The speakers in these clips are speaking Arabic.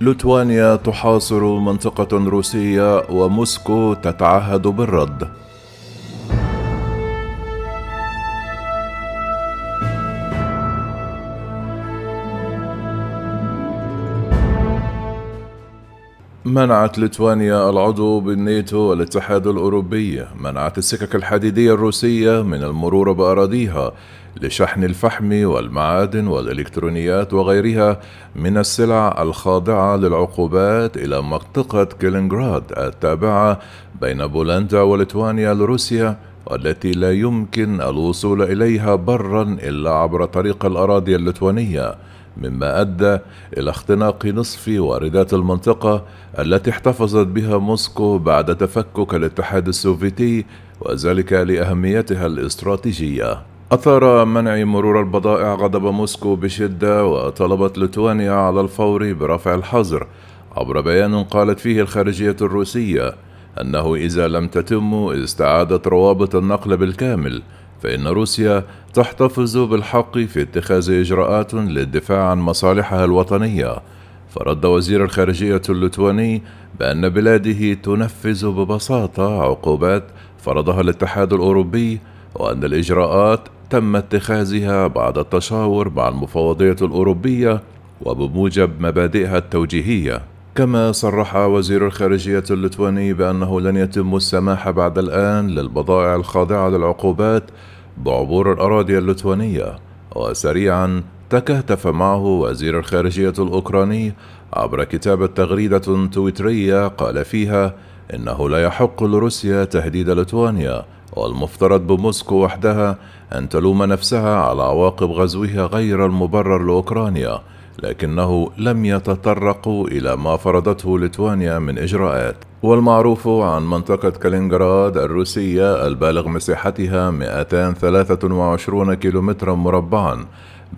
لتوانيا تحاصر منطقة روسية وموسكو تتعهد بالرد. منعت ليتوانيا العضو بالناتو والاتحاد الأوروبي منعت السكك الحديدية الروسية من المرور بأراضيها لشحن الفحم والمعادن والإلكترونيات وغيرها من السلع الخاضعة للعقوبات إلى منطقة كيلينغراد التابعة بين بولندا وليتوانيا لروسيا والتي لا يمكن الوصول إليها برا إلا عبر طريق الأراضي الليتوانية. مما أدى إلى اختناق نصف واردات المنطقة التي احتفظت بها موسكو بعد تفكك الاتحاد السوفيتي وذلك لأهميتها الاستراتيجية. أثار منع مرور البضائع غضب موسكو بشدة وطلبت ليتوانيا على الفور برفع الحظر. عبر بيان قالت فيه الخارجية الروسية أنه إذا لم تتم استعاده روابط النقل بالكامل فإن روسيا تحتفظ بالحق في اتخاذ إجراءات للدفاع عن مصالحها الوطنية فرد وزير الخارجية اللتواني بأن بلاده تنفذ ببساطة عقوبات فرضها الاتحاد الأوروبي وأن الإجراءات تم اتخاذها بعد التشاور مع المفوضية الأوروبية وبموجب مبادئها التوجيهية. كما صرح وزير الخارجية اللتواني بأنه لن يتم السماح بعد الآن للبضائع الخاضعة للعقوبات بعبور الأراضي اللتوانية وسريعا تكهتف معه وزير الخارجية الأوكراني عبر كتابة تغريدة تويترية قال فيها إنه لا يحق لروسيا تهديد لتوانيا والمفترض بموسكو وحدها أن تلوم نفسها على عواقب غزوها غير المبرر لأوكرانيا لكنه لم يتطرقوا إلى ما فرضته ليتوانيا من إجراءات. والمعروف عن منطقة كالينغراد الروسية البالغ مساحتها 223 كيلومترا مربعا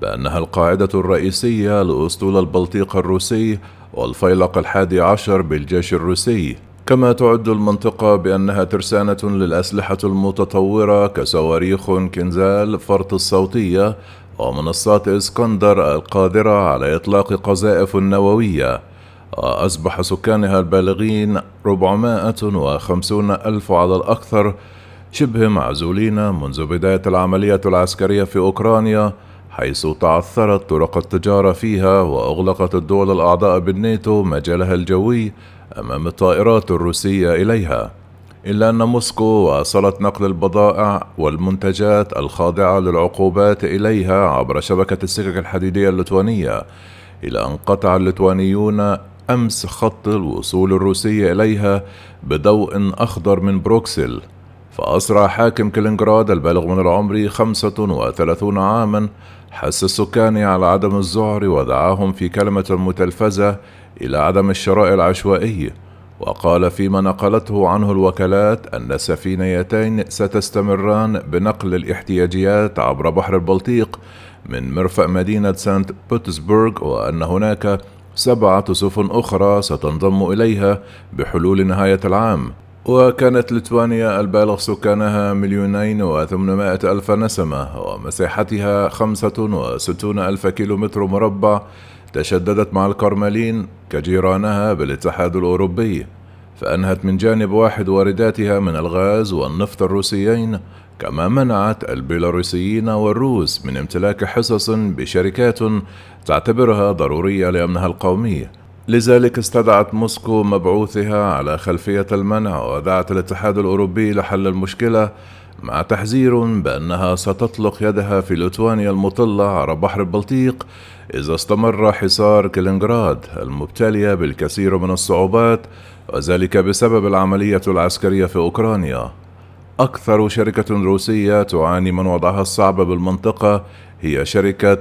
بأنها القاعدة الرئيسية لأسطول البلطيق الروسي والفيلق الحادي عشر بالجيش الروسي. كما تعد المنطقة بأنها ترسانة للأسلحة المتطورة كصواريخ كنزال فرط الصوتية ومنصات إسكندر القادرة على إطلاق قذائف نووية وأصبح سكانها البالغين 450 ألف على الأكثر شبه معزولين منذ بداية العملية العسكرية في أوكرانيا حيث تعثرت طرق التجارة فيها وأغلقت الدول الأعضاء بالناتو مجالها الجوي أمام الطائرات الروسية إليها. إلا أن موسكو واصلت نقل البضائع والمنتجات الخاضعة للعقوبات إليها عبر شبكة السكك الحديدية اللتوانية إلى أن قطع اللتوانيون أمس خط الوصول الروسي إليها بضوء أخضر من بروكسل فأسرع حاكم كلينغراد البالغ من العمر 35 عاما حث السكان على عدم الذعر ودعاهم في كلمة متلفزة إلى عدم الشراء العشوائي. وقال فيما نقلته عنه الوكالات أن السفينتين ستستمران بنقل الاحتياجيات عبر بحر البلطيق من مرفأ مدينة سانت بطرسبرغ وأن هناك سبعة سفن أخرى ستنضم إليها بحلول نهاية العام. وكانت ليتوانيا البالغ سكانها مليونين وثمانمائة ألف نسمة ومساحتها خمسة وستون ألف كيلومتر مربع تشددت مع الكرملين كجيرانها بالاتحاد الأوروبي فأنهت من جانب واحد وارداتها من الغاز والنفط الروسيين كما منعت البيلاروسيين والروس من امتلاك حصص بشركات تعتبرها ضرورية لأمنها القومي. لذلك استدعت موسكو مبعوثها على خلفية المنع ودعت الاتحاد الأوروبي لحل المشكلة مع تحذير بأنها ستطلق يدها في ليتوانيا المطلة على بحر البلطيق إذا استمر حصار كلينغراد المبتلية بالكثير من الصعوبات وذلك بسبب العملية العسكرية في أوكرانيا. أكثر شركة روسية تعاني من وضعها الصعب بالمنطقة هي شركة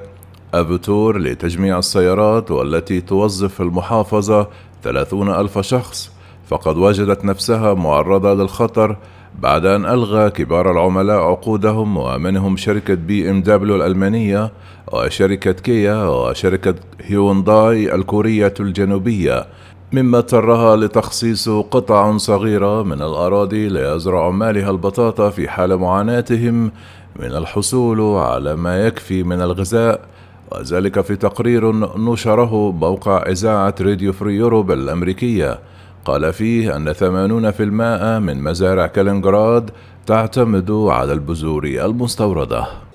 أفوتور لتجميع السيارات والتي توظف في المحافظة ثلاثون ألف شخص فقد وجدت نفسها معرضة للخطر بعد أن ألغى كبار العملاء عقودهم ومنهم شركة بي ام دبليو الألمانية وشركة كيا وشركة هيونداي الكورية الجنوبية مما اضطرها لتخصيص قطع صغيرة من الأراضي ليزرع عمالها البطاطا في حال معاناتهم من الحصول على ما يكفي من الغذاء وذلك في تقرير نشره موقع إذاعة راديو فري يوروب الأمريكية. قال فيه أن 80% من مزارع كالينغراد تعتمد على البذور المستوردة.